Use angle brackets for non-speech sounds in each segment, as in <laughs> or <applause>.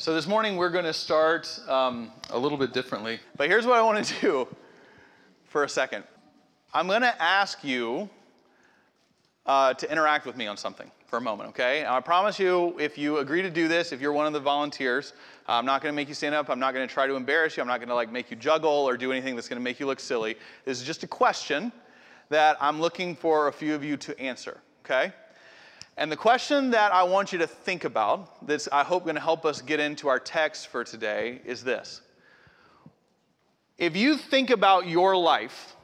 So this morning we're going to start um, a little bit differently. But here's what I want to <laughs> do for a second. I'm going to ask you uh, to interact with me on something for a moment, okay? I promise you, if you agree to do this, if you're one of the volunteers, I'm not going to make you stand up. I'm not going to try to embarrass you. I'm not going to like make you juggle or do anything that's going to make you look silly. This is just a question that I'm looking for a few of you to answer, okay? And the question that I want you to think about, that's I hope going to help us get into our text for today, is this. If you think about your life,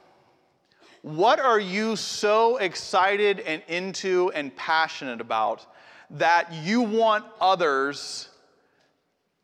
what are you so excited and into and passionate about that you want others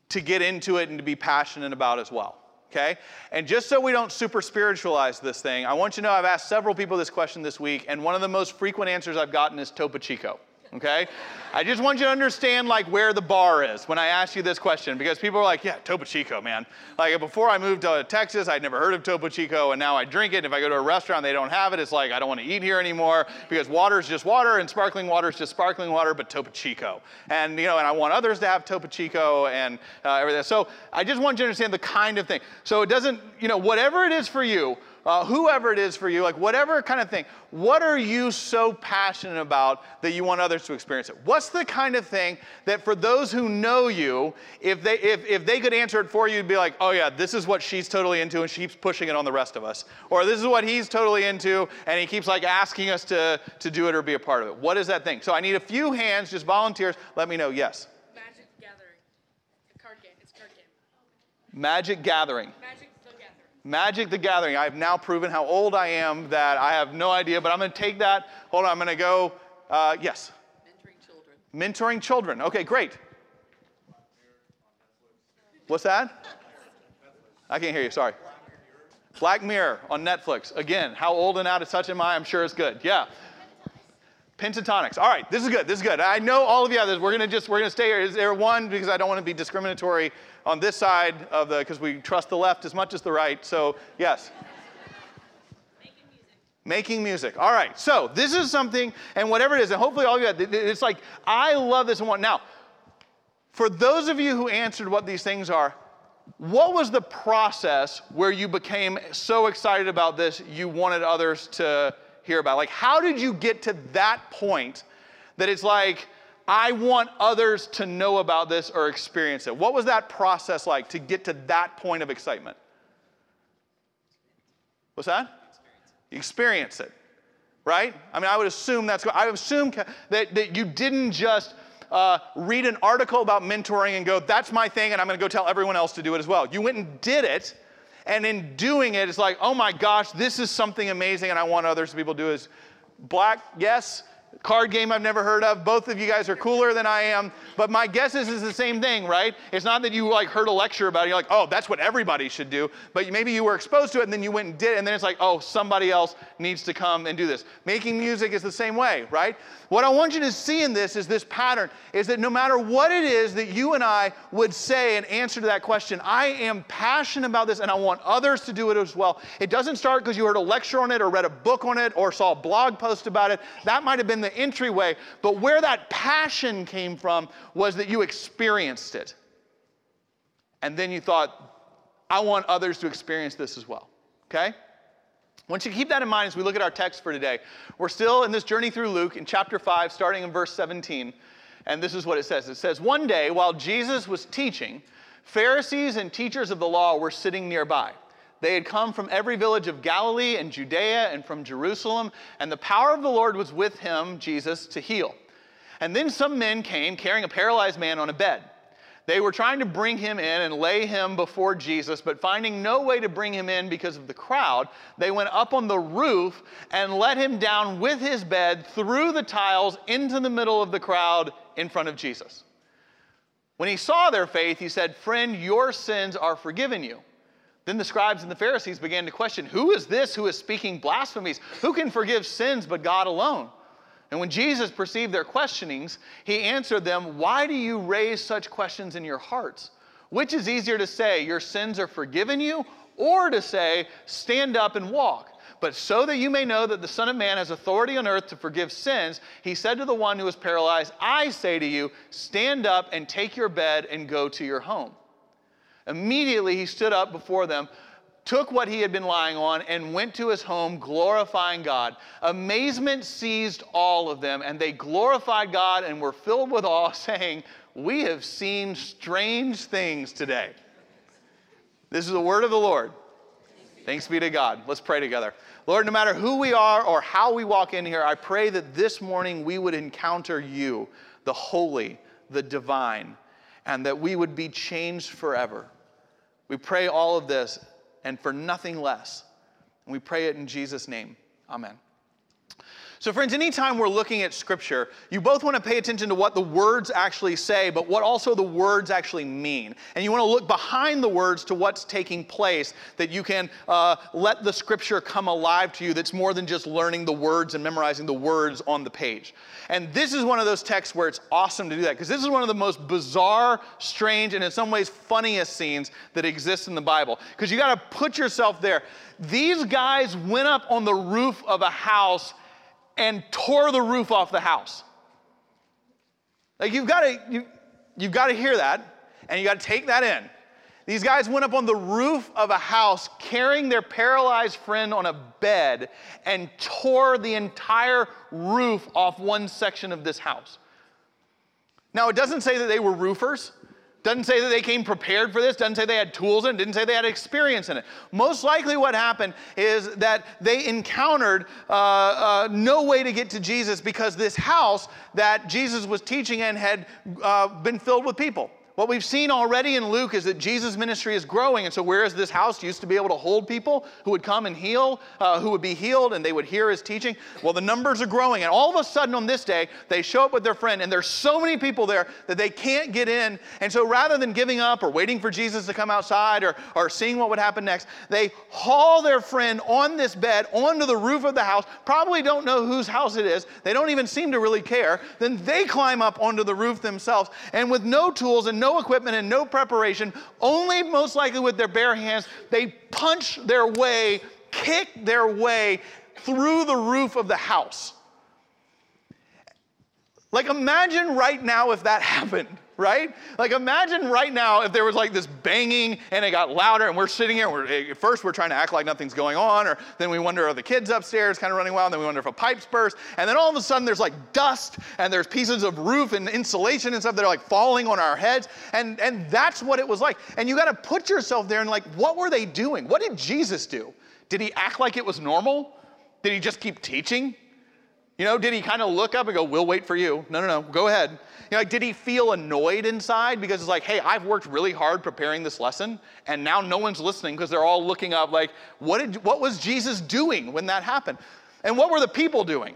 to get into it and to be passionate about as well? Okay? And just so we don't super spiritualize this thing, I want you to know I've asked several people this question this week, and one of the most frequent answers I've gotten is Topo Chico okay? I just want you to understand like where the bar is when I ask you this question because people are like, yeah, Topo Chico, man. Like before I moved to Texas, I'd never heard of Topo Chico and now I drink it. If I go to a restaurant, they don't have it. It's like, I don't want to eat here anymore because water is just water and sparkling water is just sparkling water, but Topo Chico. And, you know, and I want others to have Topo Chico and uh, everything. So I just want you to understand the kind of thing. So it doesn't, you know, whatever it is for you, uh, whoever it is for you, like whatever kind of thing, what are you so passionate about that you want others to experience it? What's the kind of thing that for those who know you, if they, if, if they could answer it for you, you'd be like, oh yeah, this is what she's totally into and she keeps pushing it on the rest of us. Or this is what he's totally into and he keeps like asking us to, to do it or be a part of it. What is that thing? So I need a few hands, just volunteers. Let me know, yes. Magic Gathering. A card game. It's a card game. Magic Gathering. Magic Gathering. Magic the Gathering. I've now proven how old I am that I have no idea, but I'm going to take that. Hold on, I'm going to go. Uh, yes. Mentoring children. Mentoring children. Okay, great. What's that? I can't hear you, sorry. Black Mirror on Netflix. Again, how old and out of touch am I? I'm sure it's good. Yeah. Pentatonix. All right, this is good. This is good. I know all of you others. We're gonna just we're gonna stay here. Is there one because I don't want to be discriminatory on this side of the because we trust the left as much as the right. So yes. Making music. Making music. All right. So this is something, and whatever it is, and hopefully all you, it's like I love this and want. Now, for those of you who answered what these things are, what was the process where you became so excited about this you wanted others to hear about? Like, how did you get to that point that it's like, I want others to know about this or experience it? What was that process like to get to that point of excitement? What's that? Experience it, right? I mean, I would assume that's, I assume that, that you didn't just uh, read an article about mentoring and go, that's my thing, and I'm going to go tell everyone else to do it as well. You went and did it, and in doing it, it's like, oh my gosh, this is something amazing, and I want others to be able to do it. Black, yes. Card game I've never heard of. Both of you guys are cooler than I am. But my guess is it's the same thing, right? It's not that you like heard a lecture about it. You're like, oh, that's what everybody should do. But maybe you were exposed to it and then you went and did it. And then it's like, oh, somebody else needs to come and do this. Making music is the same way, right? What I want you to see in this is this pattern is that no matter what it is that you and I would say in answer to that question, I am passionate about this and I want others to do it as well. It doesn't start because you heard a lecture on it or read a book on it or saw a blog post about it. That might have been the entryway. But where that passion came from was that you experienced it. And then you thought, I want others to experience this as well. Okay? Once you keep that in mind as we look at our text for today. We're still in this journey through Luke in chapter 5, starting in verse 17. And this is what it says it says, One day, while Jesus was teaching, Pharisees and teachers of the law were sitting nearby. They had come from every village of Galilee and Judea and from Jerusalem, and the power of the Lord was with him, Jesus, to heal. And then some men came carrying a paralyzed man on a bed. They were trying to bring him in and lay him before Jesus, but finding no way to bring him in because of the crowd, they went up on the roof and let him down with his bed through the tiles into the middle of the crowd in front of Jesus. When he saw their faith, he said, Friend, your sins are forgiven you. Then the scribes and the Pharisees began to question Who is this who is speaking blasphemies? Who can forgive sins but God alone? And when Jesus perceived their questionings, he answered them, Why do you raise such questions in your hearts? Which is easier to say, Your sins are forgiven you, or to say, Stand up and walk? But so that you may know that the Son of Man has authority on earth to forgive sins, he said to the one who was paralyzed, I say to you, stand up and take your bed and go to your home. Immediately he stood up before them, took what he had been lying on, and went to his home, glorifying God. Amazement seized all of them, and they glorified God and were filled with awe, <laughs> saying, We have seen strange things today. This is the word of the Lord. Thanks be to God. Let's pray together. Lord, no matter who we are or how we walk in here, I pray that this morning we would encounter you, the holy, the divine, and that we would be changed forever. We pray all of this and for nothing less. And we pray it in Jesus' name. Amen. So, friends, anytime we're looking at scripture, you both want to pay attention to what the words actually say, but what also the words actually mean. And you want to look behind the words to what's taking place, that you can uh, let the scripture come alive to you that's more than just learning the words and memorizing the words on the page. And this is one of those texts where it's awesome to do that, because this is one of the most bizarre, strange, and in some ways funniest scenes that exist in the Bible. Because you got to put yourself there. These guys went up on the roof of a house and tore the roof off the house. Like you've got to you, you've got to hear that and you got to take that in. These guys went up on the roof of a house carrying their paralyzed friend on a bed and tore the entire roof off one section of this house. Now, it doesn't say that they were roofers. Doesn't say that they came prepared for this, doesn't say they had tools in it, didn't say they had experience in it. Most likely, what happened is that they encountered uh, uh, no way to get to Jesus because this house that Jesus was teaching in had uh, been filled with people. What we've seen already in Luke is that Jesus' ministry is growing. And so, whereas this house used to be able to hold people who would come and heal, uh, who would be healed, and they would hear his teaching, well, the numbers are growing. And all of a sudden, on this day, they show up with their friend, and there's so many people there that they can't get in. And so, rather than giving up or waiting for Jesus to come outside or, or seeing what would happen next, they haul their friend on this bed onto the roof of the house, probably don't know whose house it is. They don't even seem to really care. Then they climb up onto the roof themselves, and with no tools and no equipment and no preparation, only most likely with their bare hands, they punch their way, kick their way through the roof of the house. Like, imagine right now if that <laughs> happened, right? Like, imagine right now if there was like this banging and it got louder, and we're sitting here. We're, at first, we're trying to act like nothing's going on, or then we wonder are the kids upstairs kind of running wild, and then we wonder if a pipe's burst, and then all of a sudden there's like dust, and there's pieces of roof and insulation and stuff that are like falling on our heads, and, and that's what it was like. And you got to put yourself there and like, what were they doing? What did Jesus do? Did he act like it was normal? Did he just keep teaching? You know, did he kind of look up and go, We'll wait for you? No, no, no, go ahead. You know, like, did he feel annoyed inside because it's like, Hey, I've worked really hard preparing this lesson, and now no one's listening because they're all looking up, like, what, did, what was Jesus doing when that happened? And what were the people doing?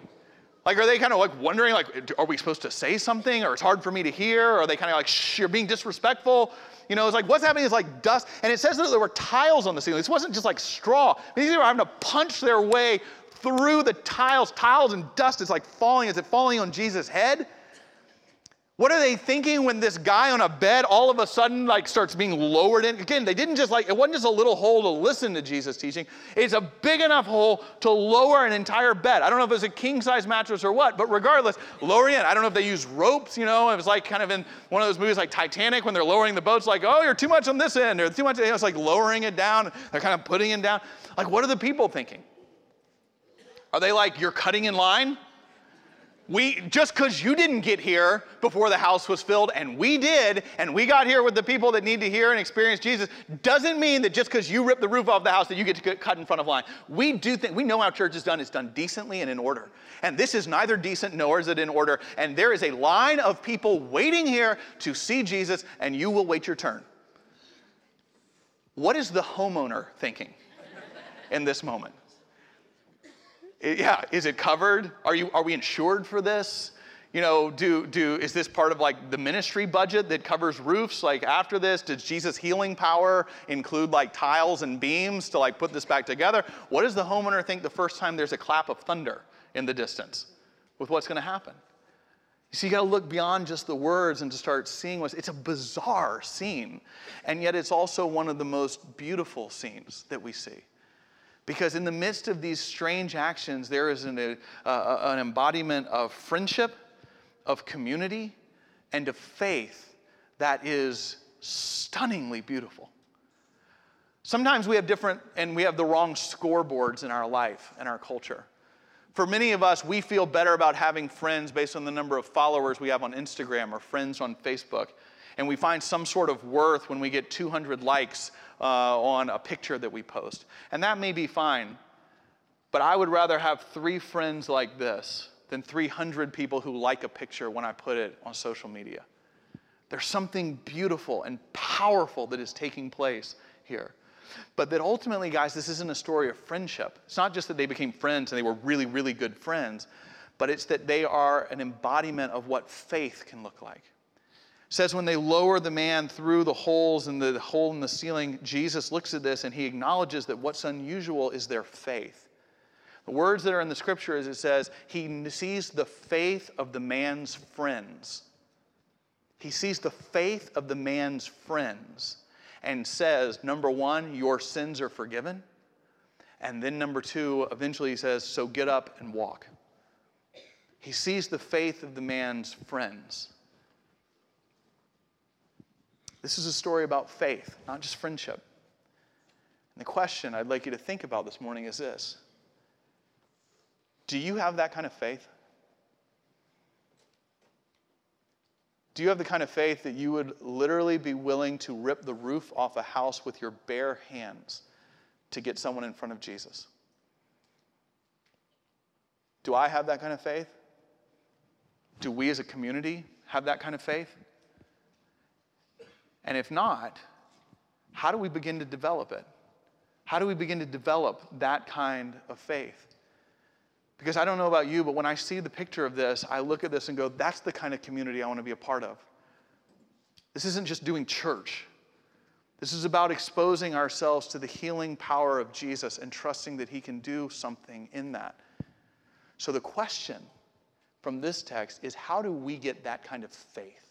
Like, are they kind of like wondering, like, are we supposed to say something, or it's hard for me to hear? Or are they kind of like, shh, you're being disrespectful? You know, it's like what's happening is like dust, and it says that there were tiles on the ceiling. This wasn't just like straw. These people were having to punch their way through the tiles, tiles and dust is like falling. Is it falling on Jesus' head? What are they thinking when this guy on a bed all of a sudden like starts being lowered in? Again, they didn't just like it wasn't just a little hole to listen to Jesus teaching. It's a big enough hole to lower an entire bed. I don't know if it's a king size mattress or what, but regardless, lower in. I don't know if they use ropes, you know. It was like kind of in one of those movies like Titanic when they're lowering the boats, like, oh, you're too much on this end, or too much. It's like lowering it down. They're kind of putting it down. Like, what are the people thinking? Are they like, you're cutting in line? We just because you didn't get here before the house was filled, and we did, and we got here with the people that need to hear and experience Jesus, doesn't mean that just because you ripped the roof off the house that you get to get cut in front of line. We do think we know how church is done. It's done decently and in order. And this is neither decent nor is it in order. And there is a line of people waiting here to see Jesus, and you will wait your turn. What is the homeowner thinking in this moment? Yeah, is it covered? Are, you, are we insured for this? You know, do, do, is this part of like the ministry budget that covers roofs? Like after this, does Jesus' healing power include like tiles and beams to like put this back together? What does the homeowner think the first time there's a clap of thunder in the distance with what's going to happen? You see, you got to look beyond just the words and to start seeing what's. It's a bizarre scene, and yet it's also one of the most beautiful scenes that we see. Because in the midst of these strange actions, there is an, uh, uh, an embodiment of friendship, of community, and of faith that is stunningly beautiful. Sometimes we have different, and we have the wrong scoreboards in our life and our culture. For many of us, we feel better about having friends based on the number of followers we have on Instagram or friends on Facebook. And we find some sort of worth when we get 200 likes uh, on a picture that we post. And that may be fine. But I would rather have three friends like this than 300 people who like a picture when I put it on social media. There's something beautiful and powerful that is taking place here. But that ultimately, guys, this isn't a story of friendship. It's not just that they became friends and they were really, really good friends, but it's that they are an embodiment of what faith can look like. Says when they lower the man through the holes in the hole in the ceiling, Jesus looks at this and he acknowledges that what's unusual is their faith. The words that are in the scripture is it says, he sees the faith of the man's friends. He sees the faith of the man's friends and says, number one, your sins are forgiven. And then number two, eventually he says, so get up and walk. He sees the faith of the man's friends. This is a story about faith, not just friendship. And the question I'd like you to think about this morning is this Do you have that kind of faith? Do you have the kind of faith that you would literally be willing to rip the roof off a house with your bare hands to get someone in front of Jesus? Do I have that kind of faith? Do we as a community have that kind of faith? And if not, how do we begin to develop it? How do we begin to develop that kind of faith? Because I don't know about you, but when I see the picture of this, I look at this and go, that's the kind of community I want to be a part of. This isn't just doing church. This is about exposing ourselves to the healing power of Jesus and trusting that He can do something in that. So, the question from this text is how do we get that kind of faith?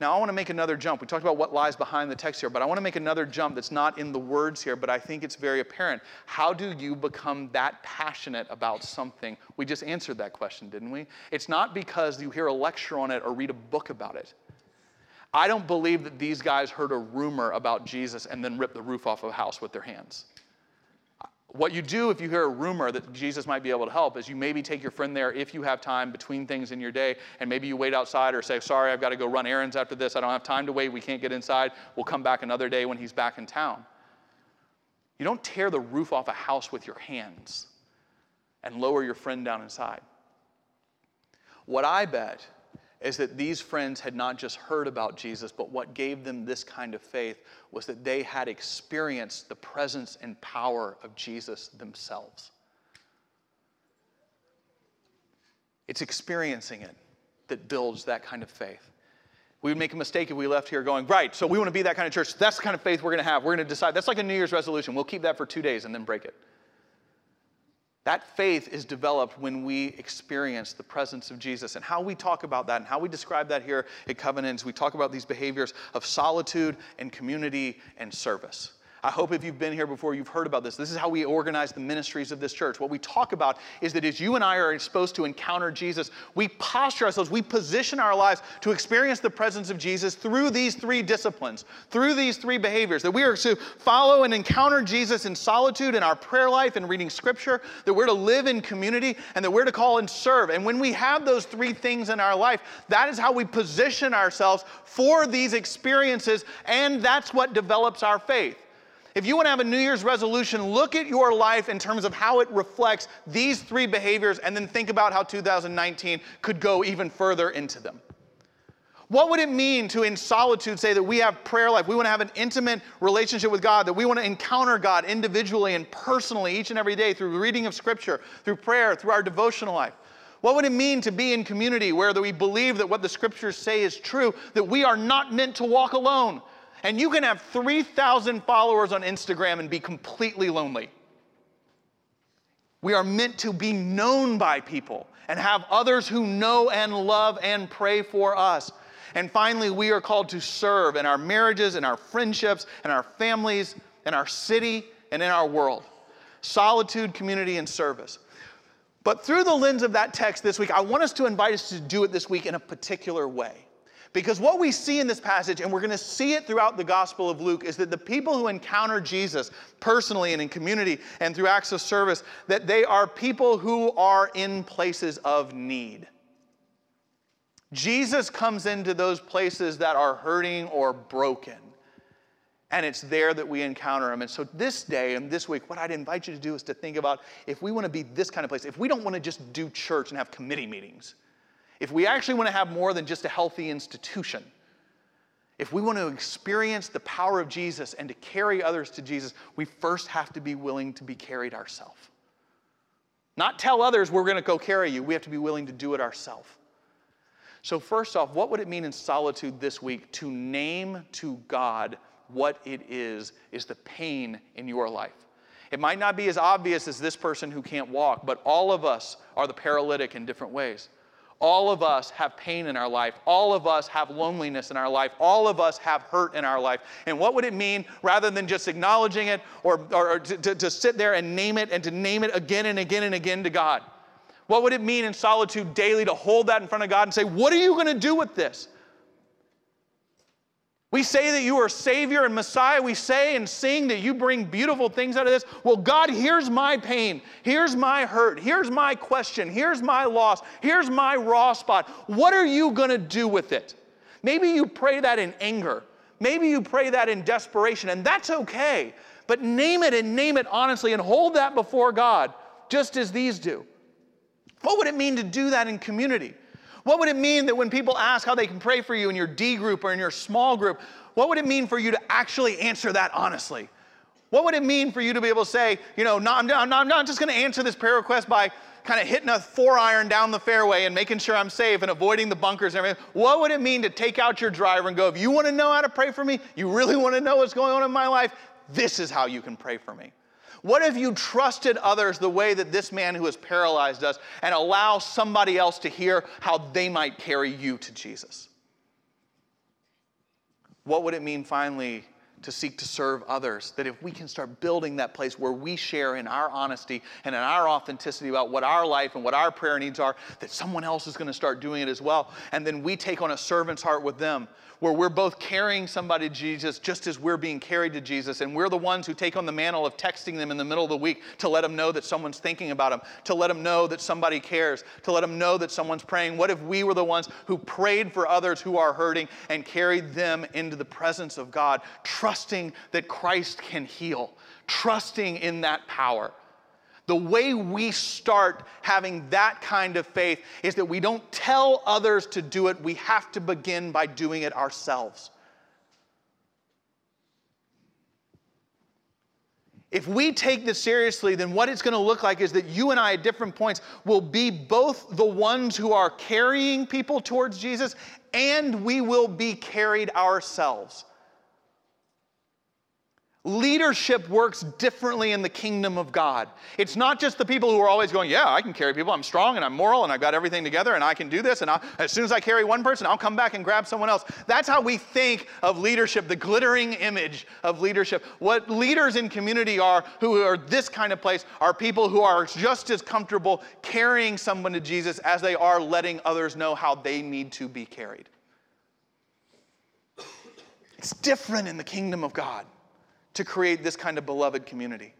Now, I want to make another jump. We talked about what lies behind the text here, but I want to make another jump that's not in the words here, but I think it's very apparent. How do you become that passionate about something? We just answered that question, didn't we? It's not because you hear a lecture on it or read a book about it. I don't believe that these guys heard a rumor about Jesus and then ripped the roof off of a house with their hands. What you do if you hear a rumor that Jesus might be able to help is you maybe take your friend there if you have time between things in your day, and maybe you wait outside or say, Sorry, I've got to go run errands after this. I don't have time to wait. We can't get inside. We'll come back another day when he's back in town. You don't tear the roof off a house with your hands and lower your friend down inside. What I bet is that these friends had not just heard about Jesus, but what gave them this kind of faith was that they had experienced the presence and power of Jesus themselves. It's experiencing it that builds that kind of faith. We would make a mistake if we left here going, right, so we want to be that kind of church. That's the kind of faith we're going to have. We're going to decide. That's like a New Year's resolution. We'll keep that for two days and then break it. That faith is developed when we experience the presence of Jesus. And how we talk about that and how we describe that here at Covenants, we talk about these behaviors of solitude and community and service. I hope if you've been here before, you've heard about this. This is how we organize the ministries of this church. What we talk about is that as you and I are supposed to encounter Jesus, we posture ourselves, we position our lives to experience the presence of Jesus through these three disciplines, through these three behaviors. That we are to follow and encounter Jesus in solitude in our prayer life and reading scripture, that we're to live in community, and that we're to call and serve. And when we have those three things in our life, that is how we position ourselves for these experiences, and that's what develops our faith. If you want to have a New Year's resolution, look at your life in terms of how it reflects these three behaviors and then think about how 2019 could go even further into them. What would it mean to, in solitude, say that we have prayer life? We want to have an intimate relationship with God, that we want to encounter God individually and personally each and every day through reading of Scripture, through prayer, through our devotional life. What would it mean to be in community where we believe that what the Scriptures say is true, that we are not meant to walk alone, and you can have 3,000 followers on Instagram and be completely lonely. We are meant to be known by people and have others who know and love and pray for us. And finally, we are called to serve in our marriages, in our friendships, in our families, in our city, and in our world solitude, community, and service. But through the lens of that text this week, I want us to invite us to do it this week in a particular way. Because what we see in this passage, and we're going to see it throughout the Gospel of Luke, is that the people who encounter Jesus personally and in community and through acts of service, that they are people who are in places of need. Jesus comes into those places that are hurting or broken. And it's there that we encounter him. And so this day and this week, what I'd invite you to do is to think about if we want to be this kind of place, if we don't want to just do church and have committee meetings, if we actually want to have more than just a healthy institution, if we want to experience the power of Jesus and to carry others to Jesus, we first have to be willing to be carried ourselves. Not tell others we're going to go carry you, we have to be willing to do it ourselves. So, first off, what would it mean in solitude this week to name to God what it is, is the pain in your life? It might not be as obvious as this person who can't walk, but all of us are the paralytic in different ways. All of us have pain in our life. All of us have loneliness in our life. All of us have hurt in our life. And what would it mean rather than just acknowledging it or, or, or to, to, to sit there and name it and to name it again and again and again to God? What would it mean in solitude daily to hold that in front of God and say, What are you going to do with this? We say that you are Savior and Messiah. We say and sing that you bring beautiful things out of this. Well, God, here's my pain. Here's my hurt. Here's my question. Here's my loss. Here's my raw spot. What are you going to do with it? Maybe you pray that in anger. Maybe you pray that in desperation, and that's okay. But name it and name it honestly and hold that before God, just as these do. What would it mean to do that in community? What would it mean that when people ask how they can pray for you in your D group or in your small group, what would it mean for you to actually answer that honestly? What would it mean for you to be able to say, you know, I'm, not, I'm not just going to answer this prayer request by kind of hitting a four iron down the fairway and making sure I'm safe and avoiding the bunkers and everything? What would it mean to take out your driver and go, if you want to know how to pray for me, you really want to know what's going on in my life, this is how you can pray for me? What if you trusted others the way that this man who is paralyzed does and allow somebody else to hear how they might carry you to Jesus? What would it mean finally to seek to serve others. That if we can start building that place where we share in our honesty and in our authenticity about what our life and what our prayer needs are, that someone else is going to start doing it as well. And then we take on a servant's heart with them, where we're both carrying somebody to Jesus just as we're being carried to Jesus. And we're the ones who take on the mantle of texting them in the middle of the week to let them know that someone's thinking about them, to let them know that somebody cares, to let them know that someone's praying. What if we were the ones who prayed for others who are hurting and carried them into the presence of God, trusting that Christ can heal, trusting in that power? The way we start having that kind of faith is that we don't tell others to do it, we have to begin by doing it ourselves. If we take this seriously, then what it's going to look like is that you and I at different points will be both the ones who are carrying people towards Jesus and we will be carried ourselves. Leadership works differently in the kingdom of God. It's not just the people who are always going, Yeah, I can carry people. I'm strong and I'm moral and I've got everything together and I can do this. And I'll, as soon as I carry one person, I'll come back and grab someone else. That's how we think of leadership, the glittering image of leadership. What leaders in community are, who are this kind of place, are people who are just as comfortable carrying someone to Jesus as they are letting others know how they need to be carried. It's different in the kingdom of God to create this kind of beloved community.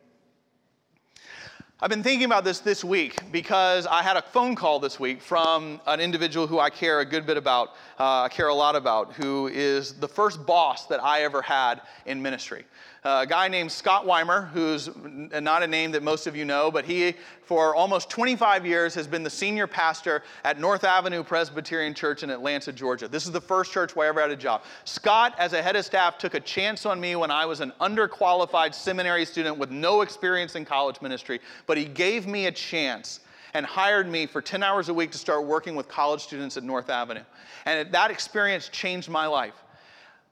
I've been thinking about this this week because I had a phone call this week from an individual who I care a good bit about, uh, I care a lot about, who is the first boss that I ever had in ministry. A guy named Scott Weimer, who's not a name that most of you know, but he, for almost 25 years, has been the senior pastor at North Avenue Presbyterian Church in Atlanta, Georgia. This is the first church where I ever had a job. Scott, as a head of staff, took a chance on me when I was an underqualified seminary student with no experience in college ministry, but he gave me a chance and hired me for 10 hours a week to start working with college students at North Avenue. And that experience changed my life.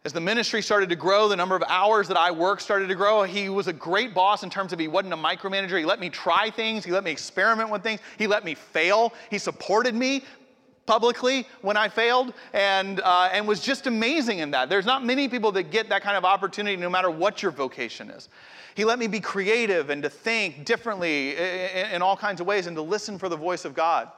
As the ministry started to grow, the number of hours that I worked started to grow. He was a great boss in terms of he wasn't a micromanager. He let me try things, he let me experiment with things, he let me fail, he supported me. publicly when I failed and, uh, and was just amazing in that. There's not many people that get that kind of opportunity no matter what your vocation is. He let me be creative and to think differently in, in all kinds of ways and to listen for the voice of God.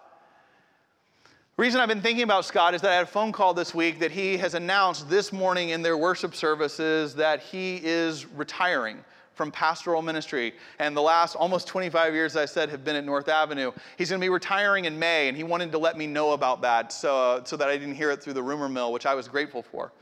The reason I've been thinking about Scott is that I had a phone call this week that he has announced this morning in their worship services that he is retiring from pastoral ministry. And the last almost 25 years, I said, have been at North Avenue. He's going to be retiring in May, and he wanted to let me know about that so, so that I didn't hear it through the rumor mill, which I was grateful for.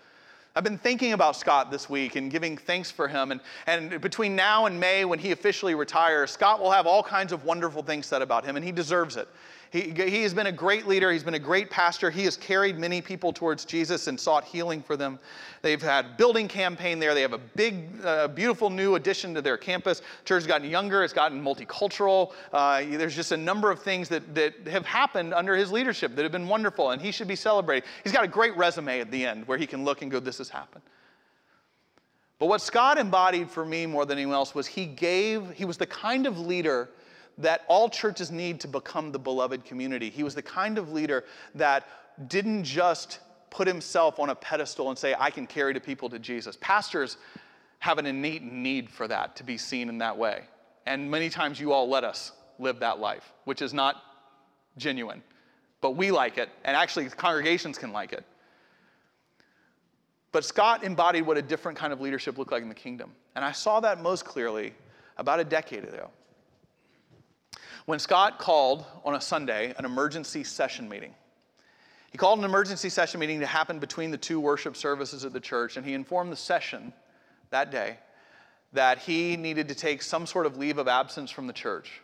I've been thinking about Scott this week and giving thanks for him. And, and between now and May, when he officially retires, Scott will have all kinds of wonderful things said about him, and he deserves it. He, he has been a great leader. He's been a great pastor. He has carried many people towards Jesus and sought healing for them. They've had building campaign there. They have a big, uh, beautiful new addition to their campus. Church has gotten younger. It's gotten multicultural. Uh, there's just a number of things that, that have happened under his leadership that have been wonderful, and he should be celebrated. He's got a great resume at the end where he can look and go, this has happened. But what Scott embodied for me more than anyone else was he gave, he was the kind of leader that all churches need to become the beloved community. He was the kind of leader that didn't just put himself on a pedestal and say, I can carry the people to Jesus. Pastors have an innate need for that, to be seen in that way. And many times you all let us live that life, which is not genuine. But we like it, and actually, congregations can like it. But Scott embodied what a different kind of leadership looked like in the kingdom. And I saw that most clearly about a decade ago. When Scott called on a Sunday an emergency session meeting, he called an emergency session meeting to happen between the two worship services at the church, and he informed the session that day that he needed to take some sort of leave of absence from the church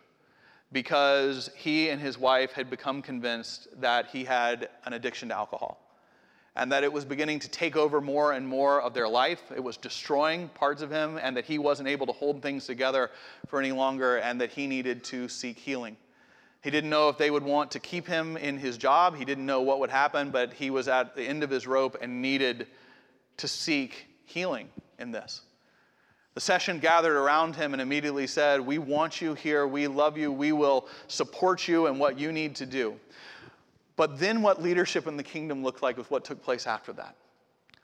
because he and his wife had become convinced that he had an addiction to alcohol and that it was beginning to take over more and more of their life. It was destroying parts of him, and that he wasn't able to hold things together for any longer, and that he needed to seek healing. He didn't know if they would want to keep him in his job. He didn't know what would happen, but he was at the end of his rope and needed to seek healing in this. The session gathered around him and immediately said, We want you here. We love you. We will support you in what you need to do. But then what leadership in the kingdom looked like was what took place after that.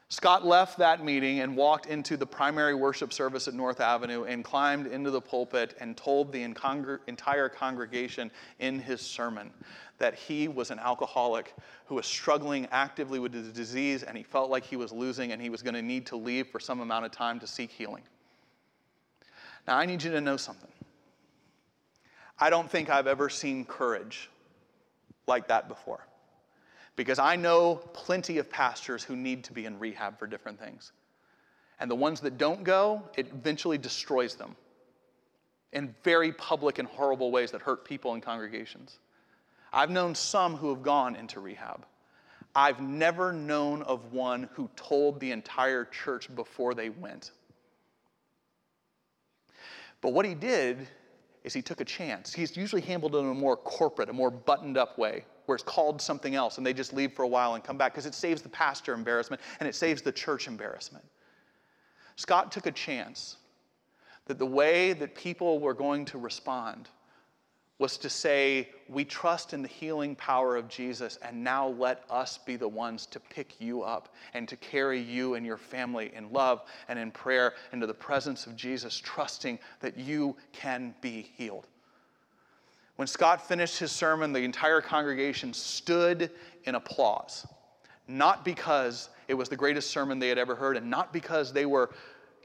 Scott left that meeting and walked into the primary worship service at North Avenue and climbed into the pulpit and told the entire congregation in his sermon that he was an alcoholic who was struggling actively with his disease and he felt like he was losing and he was going to need to leave for some amount of time to seek healing. Now, I need you to know something. I don't think I've ever seen courage like that before. Because I know plenty of pastors who need to be in rehab for different things. And the ones that don't go, it eventually destroys them in very public and horrible ways that hurt people and congregations. I've known some who have gone into rehab. I've never known of one who told the entire church before they went. But what he did is he took a chance. He's usually handled in a more corporate, a more buttoned up way, where it's called something else and they just leave for a while and come back because it saves the pastor embarrassment and it saves the church embarrassment. Scott took a chance that the way that people were going to respond was to say, We trust in the healing power of Jesus, and now let us be the ones to pick you up and to carry you and your family in love and in prayer into the presence of Jesus, trusting that you can be healed. When Scott finished his sermon, the entire congregation stood in applause, not because it was the greatest sermon they had ever heard, and not because they were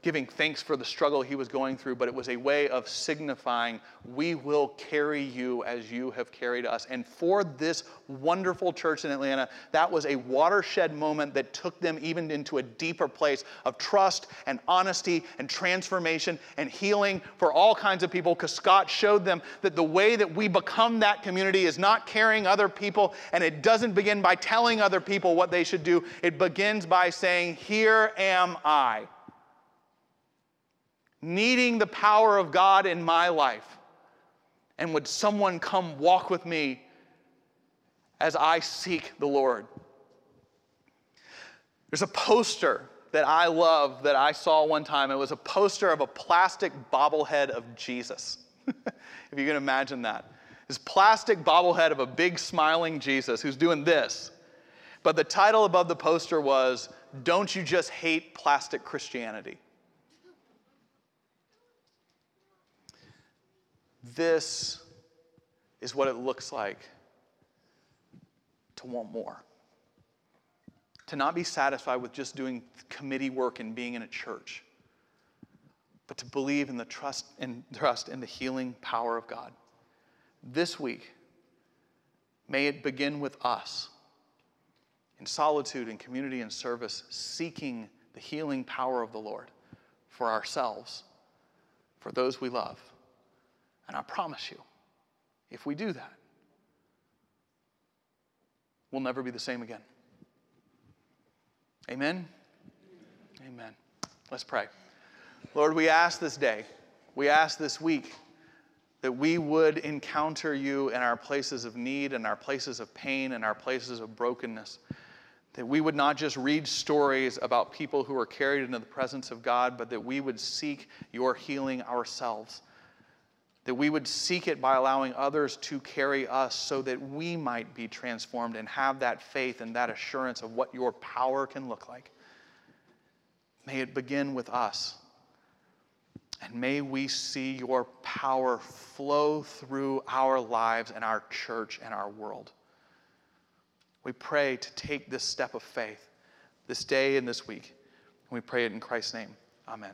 giving thanks for the struggle he was going through, but it was a way of signifying, we will carry you as you have carried us. And for this wonderful church in Atlanta, that was a watershed moment that took them even into a deeper place of trust and honesty and transformation and healing for all kinds of people. Because Scott showed them that the way that we become that community is not carrying other people, and it doesn't begin by telling other people what they should do. It begins by saying, Here am I needing the power of God in my life. And would someone come walk with me as I seek the Lord? There's a poster that I love that I saw one time. It was a poster of a plastic bobblehead of Jesus. <laughs> if you can imagine that. this plastic bobblehead of a big smiling Jesus who's doing this. But the title above the poster was, Don't You Just Hate Plastic Christianity? This is what it looks like to want more. To not be satisfied with just doing committee work and being in a church, but to believe in the trust and trust in the healing power of God. This week, may it begin with us in solitude and community and service, seeking the healing power of the Lord for ourselves, for those we love. And I promise you, if we do that, we'll never be the same again. Amen? Amen. Let's pray. Lord, we ask this day, we ask this week that we would encounter you in our places of need, and our places of pain, and our places of brokenness. That we would not just read stories about people who are carried into the presence of God, but that we would seek your healing ourselves. That we would seek it by allowing others to carry us so that we might be transformed and have that faith and that assurance of what your power can look like. May it begin with us. And may we see your power flow through our lives and our church and our world. We pray to take this step of faith this day and this week. And we pray it in Christ's name. Amen.